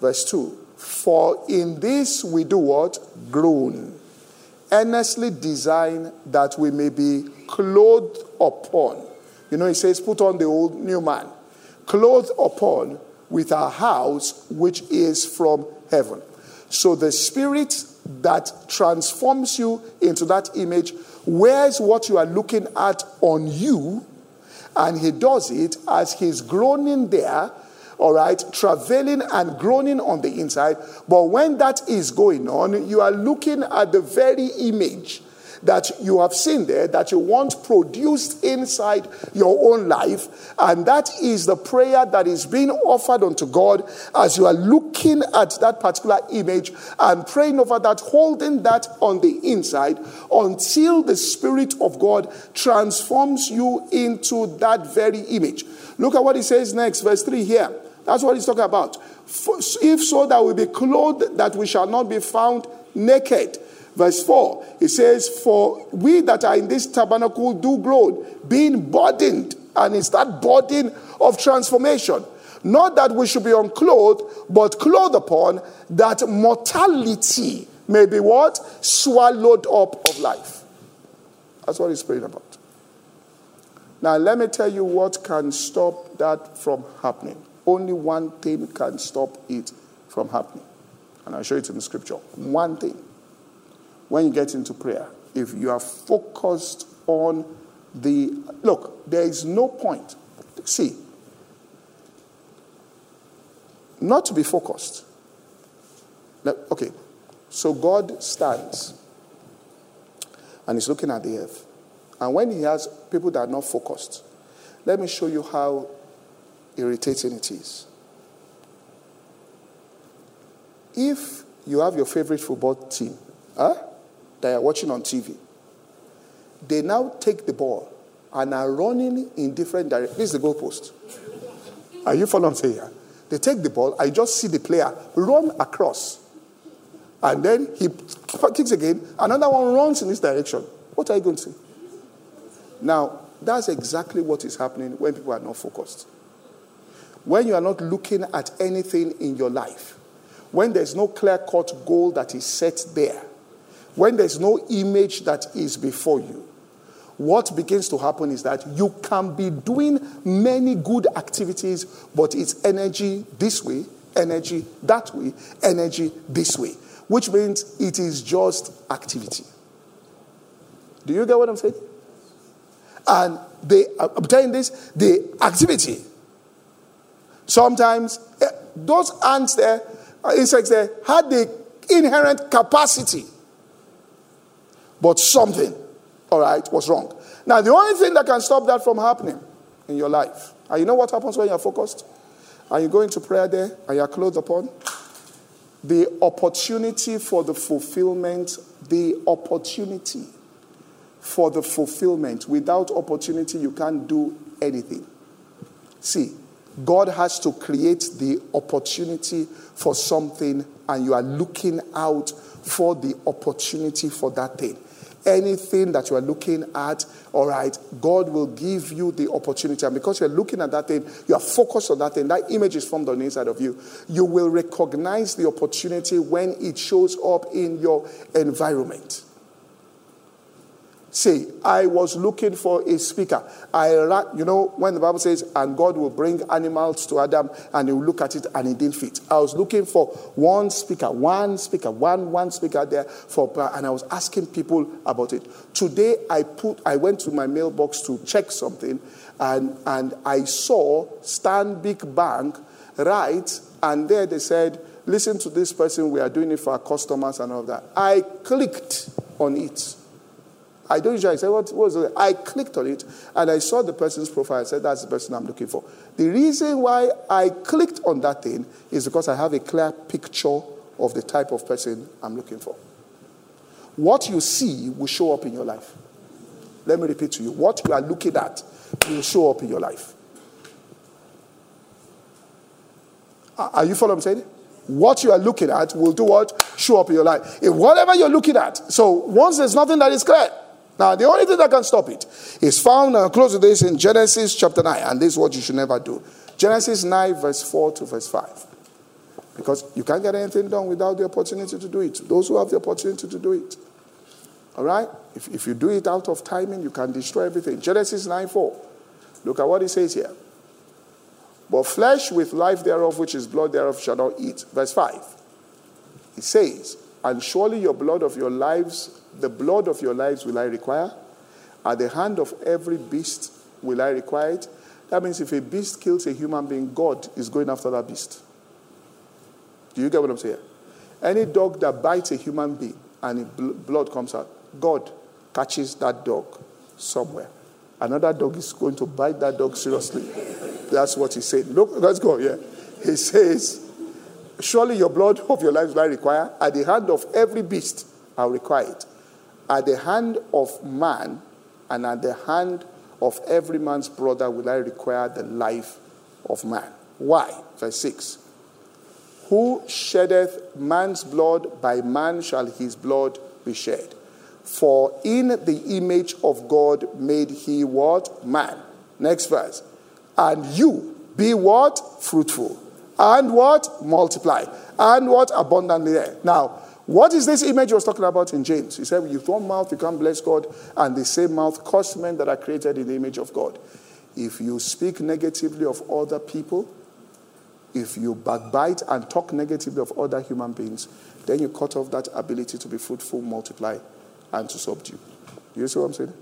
Speaker 2: Verse 2 For in this we do what? Groan, earnestly design that we may be clothed upon. You know, he says, Put on the old new man, clothed upon with our house which is from heaven. So the spirit that transforms you into that image wears what you are looking at on you and he does it as he's groaning there, all right, travailing and groaning on the inside. But when that is going on, you are looking at the very image that you have seen there that you want produced inside your own life. And that is the prayer that is being offered unto God as you are looking at that particular image and praying over that, holding that on the inside until the Spirit of God transforms you into that very image. Look at what he says next, verse 3 here. That's what he's talking about. If so, that we be clothed, that we shall not be found naked. Verse 4, it says, For we that are in this tabernacle do grow, being burdened. And it's that burden of transformation. Not that we should be unclothed, but clothed upon that mortality may be what? Swallowed up of life. That's what he's praying about. Now, let me tell you what can stop that from happening. Only one thing can stop it from happening. And I'll show it in the scripture. One thing. When you get into prayer, if you are focused on the. Look, there is no point. See, not to be focused. Okay, so God stands and he's looking at the earth. And when he has people that are not focused, let me show you how irritating it is. If you have your favorite football team huh, that you're watching on TV, they now take the ball and are running in different directions. This is the goalpost. Are you following me here? They take the ball, I just see the player run across. And then he kicks again, another one runs in this direction. What are you going to see? Now, that's exactly what is happening when people are not focused. When you are not looking at anything in your life, when there's no clear cut goal that is set there, when there's no image that is before you, what begins to happen is that you can be doing many good activities, but it's energy this way, energy that way, energy this way, which means it is just activity. Do you get what I'm saying? And they, I'm this, the activity. Sometimes eh, those ants there, insects there, had the inherent capacity, but something all right, was wrong. Now, the only thing that can stop that from happening in your life, and you know what happens when you're focused? And you go into prayer there and you're clothed upon? The opportunity for the fulfillment, the opportunity for the fulfillment. Without opportunity, you can't do anything. See, God has to create the opportunity for something, and you are looking out for the opportunity for that thing anything that you are looking at, all right, God will give you the opportunity. And because you're looking at that thing, you are focused on that thing, that image is formed on the inside of you. You will recognize the opportunity when it shows up in your environment. Say, I was looking for a speaker. I, you know, when the Bible says, and God will bring animals to Adam and he will look at it and it didn't fit. I was looking for one speaker, one speaker, one, one speaker there for, and I was asking people about it. Today, I put, I went to my mailbox to check something and, and I saw Stanbic Bank, right? And there they said, listen to this person, we are doing it for our customers and all that. I clicked on it. I don't usually say, what, what was it? I clicked on it and I saw the person's profile. I said, that's the person I'm looking for. The reason why I clicked on that thing is because I have a clear picture of the type of person I'm looking for. What you see will show up in your life. Let me repeat to you what you are looking at will show up in your life. Are you following what I'm saying? What you are looking at will do what? Show up in your life. If whatever you're looking at, so once there's nothing that is clear, now, the only thing that can stop it is found, and close to this, in Genesis chapter 9. And this is what you should never do. Genesis 9, verse 4 to verse 5. Because you can't get anything done without the opportunity to do it. Those who have the opportunity to do it. All right? If, if you do it out of timing, you can destroy everything. Genesis 9, 4. Look at what he says here. But flesh with life thereof, which is blood thereof, shall not eat. Verse 5. He says, And surely your blood of your lives the blood of your lives will I require. At the hand of every beast will I require it. That means if a beast kills a human being, God is going after that beast. Do you get what I'm saying? Any dog that bites a human being and blood comes out, God catches that dog somewhere. Another dog is going to bite that dog seriously. That's what he said. Look, let's go. Yeah. He says, Surely your blood of your lives will I require. At the hand of every beast, I'll require it at the hand of man and at the hand of every man's brother will I require the life of man. Why? Verse 6. Who sheddeth man's blood, by man shall his blood be shed. For in the image of God made he what? Man. Next verse. And you be what? Fruitful. And what? Multiply. And what? Abundantly there. Now, What is this image he was talking about in James? He said, With one mouth you can't bless God, and the same mouth curse men that are created in the image of God. If you speak negatively of other people, if you backbite and talk negatively of other human beings, then you cut off that ability to be fruitful, multiply, and to subdue. Do you see what I'm saying?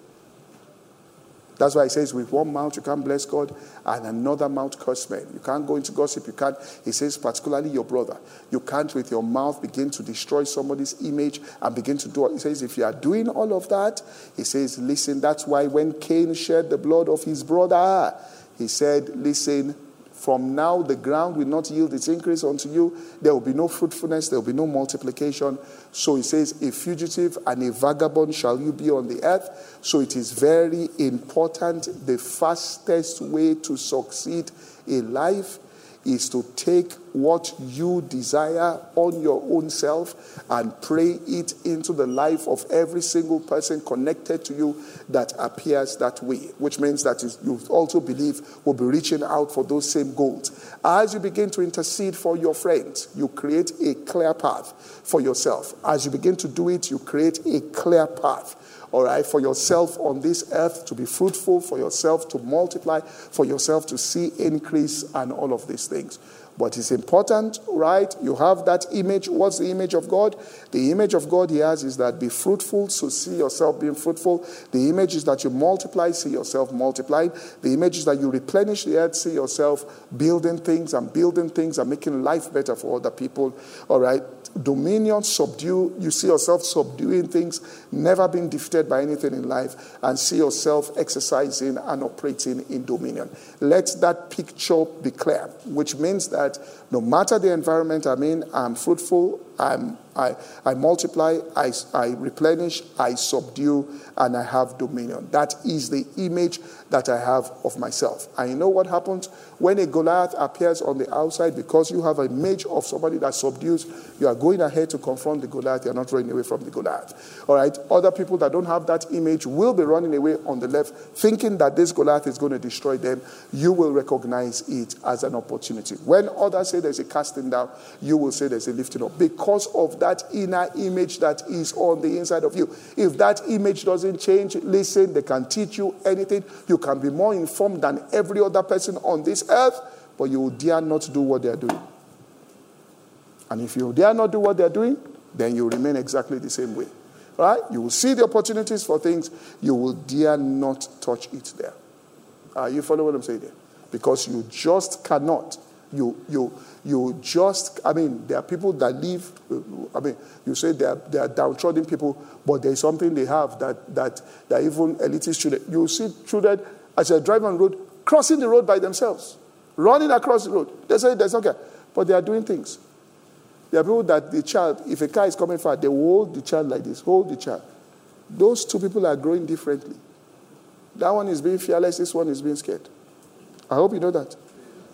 Speaker 2: That's why he says, with one mouth you can't bless God, and another mouth curse men. You can't go into gossip. You can't, he says, particularly your brother. You can't, with your mouth, begin to destroy somebody's image and begin to do it. He says, if you are doing all of that, he says, listen, that's why when Cain shed the blood of his brother, he said, listen, from now, the ground will not yield its increase unto you. There will be no fruitfulness, there will be no multiplication. So he says, A fugitive and a vagabond shall you be on the earth. So it is very important. The fastest way to succeed in life is to take what you desire on your own self and pray it into the life of every single person connected to you that appears that way, which means that you also believe will be reaching out for those same goals. As you begin to intercede for your friends, you create a clear path for yourself. As you begin to do it, you create a clear path all right, for yourself on this earth to be fruitful, for yourself to multiply, for yourself to see increase, and all of these things. But it's important, right? You have that image. What's the image of God? The image of God he has is that be fruitful, so see yourself being fruitful. The image is that you multiply, see yourself multiplying. The image is that you replenish the earth, see yourself building things and building things and making life better for other people. All right? Dominion, subdue. You see yourself subduing things, never being defeated by anything in life, and see yourself exercising and operating in dominion. Let that picture be clear, which means that no matter the environment I'm in, I'm fruitful, I'm, I, I multiply, I, I replenish, I subdue, and I have dominion. That is the image that I have of myself. And you know what happens when a Goliath appears on the outside? Because you have an image of somebody that subdues, you are going ahead to confront the Goliath, you're not running away from the Goliath. All right? Other people that don't have that image will be running away on the left, thinking that this Goliath is going to destroy them. You will recognize it as an opportunity. When others say there's a casting down, you will say there's a lifting up. Because of that inner image that is on the inside of you. If that image doesn't change, listen, they can teach you anything. You can be more informed than every other person on this earth, but you will dare not do what they are doing. And if you dare not do what they're doing, then you remain exactly the same way. Right? You will see the opportunities for things, you will dare not touch it there. Are you following what I'm saying there? Because you just cannot. You, you, you just, I mean, there are people that live, I mean, you say they are, they are downtrodden people, but there's something they have that, that, that even elitist children, you see children as they're driving on road, crossing the road by themselves, running across the road. They say there's okay, but they are doing things. There are people that the child, if a car is coming fast, they hold the child like this, hold the child. Those two people are growing differently. That one is being fearless, this one is being scared. I hope you know that.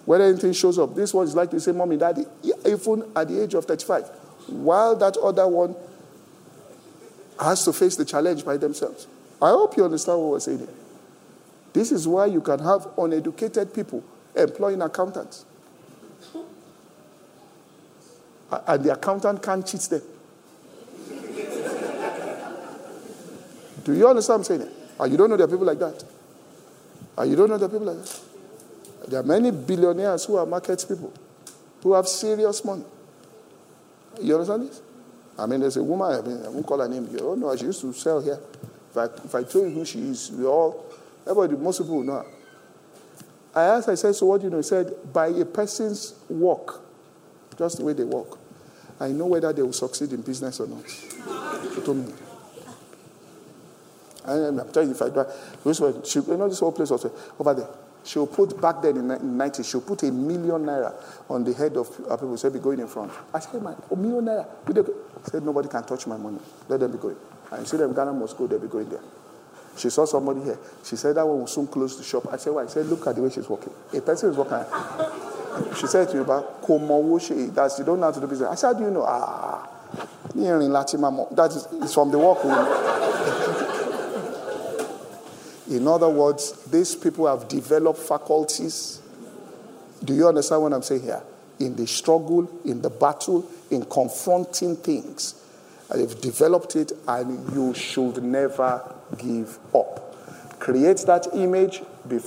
Speaker 2: Whether anything shows up, this one is like to say, Mommy, Daddy, even at the age of 35, while that other one has to face the challenge by themselves. I hope you understand what we're saying here. This is why you can have uneducated people employing accountants. And the accountant can't cheat them. Do you understand what I'm saying? Or you don't know there are people like that? Or you don't know there are people like that? There are many billionaires who are market people, who have serious money. You understand this? I mean, there's a woman, I, mean, I won't call her name here. Oh, no, she used to sell here. If I, if I told you who she is, we all, everybody, most people know. I asked, I said, so what do you know? He said, by a person's work, just the way they walk, I know whether they will succeed in business or not. She told me. And I'm telling you, if I do, she, you know, this whole place was over there. She'll put, back then in the 90s, she'll put a million naira on the head of people. Say, be going in front. I said, man, a million naira. Said, nobody can touch my money. Let them be going. And you see them, Ghana must go, they'll be going there. She saw somebody here. She said that one will soon close the shop. I said, why? I said, look at the way she's walking. A person is walking. She said to me about Komowo That's you don't know how to do business. I said, do you know? Ah, that is it's from the walk. In other words, these people have developed faculties. Do you understand what I'm saying here? In the struggle, in the battle, in confronting things. you've developed it, and you should never give up. Create that image.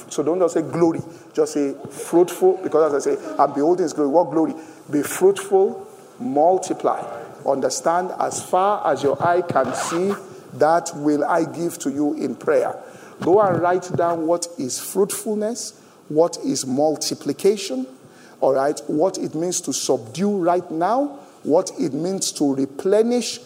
Speaker 2: So don't just say glory, just say fruitful, because as I say, I'm beholding his glory. What glory? Be fruitful, multiply. Understand as far as your eye can see, that will I give to you in prayer. Go and write down what is fruitfulness, what is multiplication, all right, what it means to subdue right now, what it means to replenish.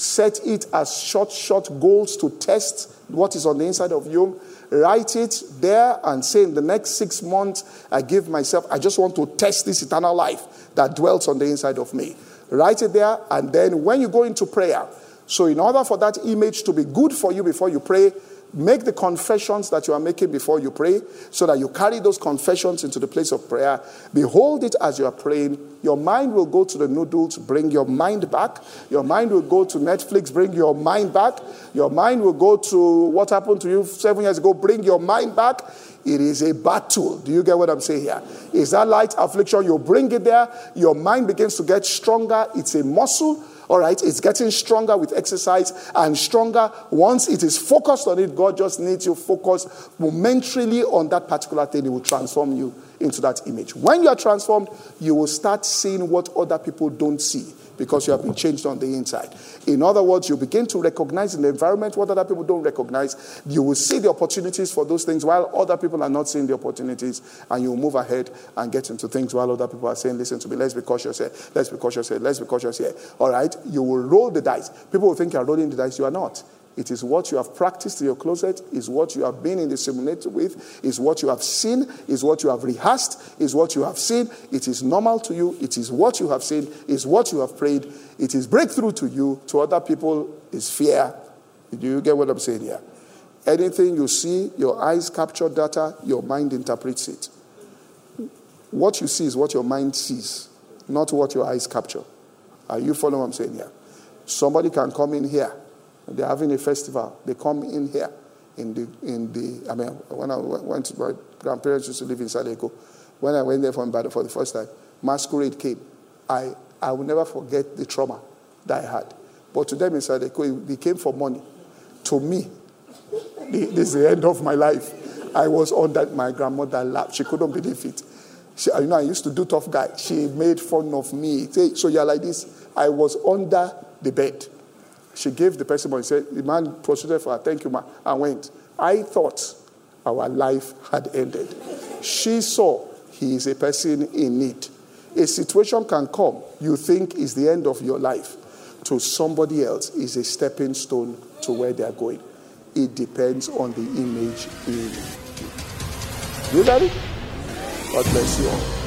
Speaker 2: Set it as short, short goals to test what is on the inside of you. Write it there and say, in the next six months, I give myself, I just want to test this eternal life that dwells on the inside of me. Write it there, and then when you go into prayer, so in order for that image to be good for you before you pray, Make the confessions that you are making before you pray so that you carry those confessions into the place of prayer. Behold it as you are praying. Your mind will go to the noodles, bring your mind back. Your mind will go to Netflix, bring your mind back. Your mind will go to what happened to you seven years ago, bring your mind back. It is a battle. Do you get what I'm saying here? Is that light affliction? You bring it there, your mind begins to get stronger. It's a muscle all right, it's getting stronger with exercise and stronger. Once it is focused on it, God just needs you focused momentarily on that particular thing. It will transform you into that image. When you are transformed, you will start seeing what other people don't see because you have been changed on the inside. In other words, you begin to recognize in the environment what other people don't recognize. You will see the opportunities for those things while other people are not seeing the opportunities, and you move ahead and get into things while other people are saying, Listen to me, let's be cautious here, let's be cautious here, let's be cautious here. All right? You will roll the dice. People will think you are rolling the dice, you are not. It is what you have practiced in your closet, is what you have been in the simulator with, is what you have seen, is what you have rehearsed, is what you have seen. It is normal to you, it is what you have seen, is what you have prayed. It is breakthrough to you, to other people is fear. Do you get what I'm saying here? Anything you see, your eyes capture data, your mind interprets it. What you see is what your mind sees, not what your eyes capture. Are you following what I'm saying here? Somebody can come in here they're having a festival. They come in here. In the, in the, I mean, when I went to my grandparents used to live in Saleko, when I went there for, for the first time, masquerade came. I, I will never forget the trauma that I had. But to them in Saleko, they came for money. To me, this is the end of my life. I was on that my grandmother lap. She couldn't believe it. She, you know, I used to do tough guy. She made fun of me. So you're like this. I was under the bed. She gave the person money, said, The man prostrated for her, thank you, ma, and went. I thought our life had ended. She saw he is a person in need. A situation can come you think is the end of your life to somebody else is a stepping stone to where they are going. It depends on the image in you. You? God bless you all.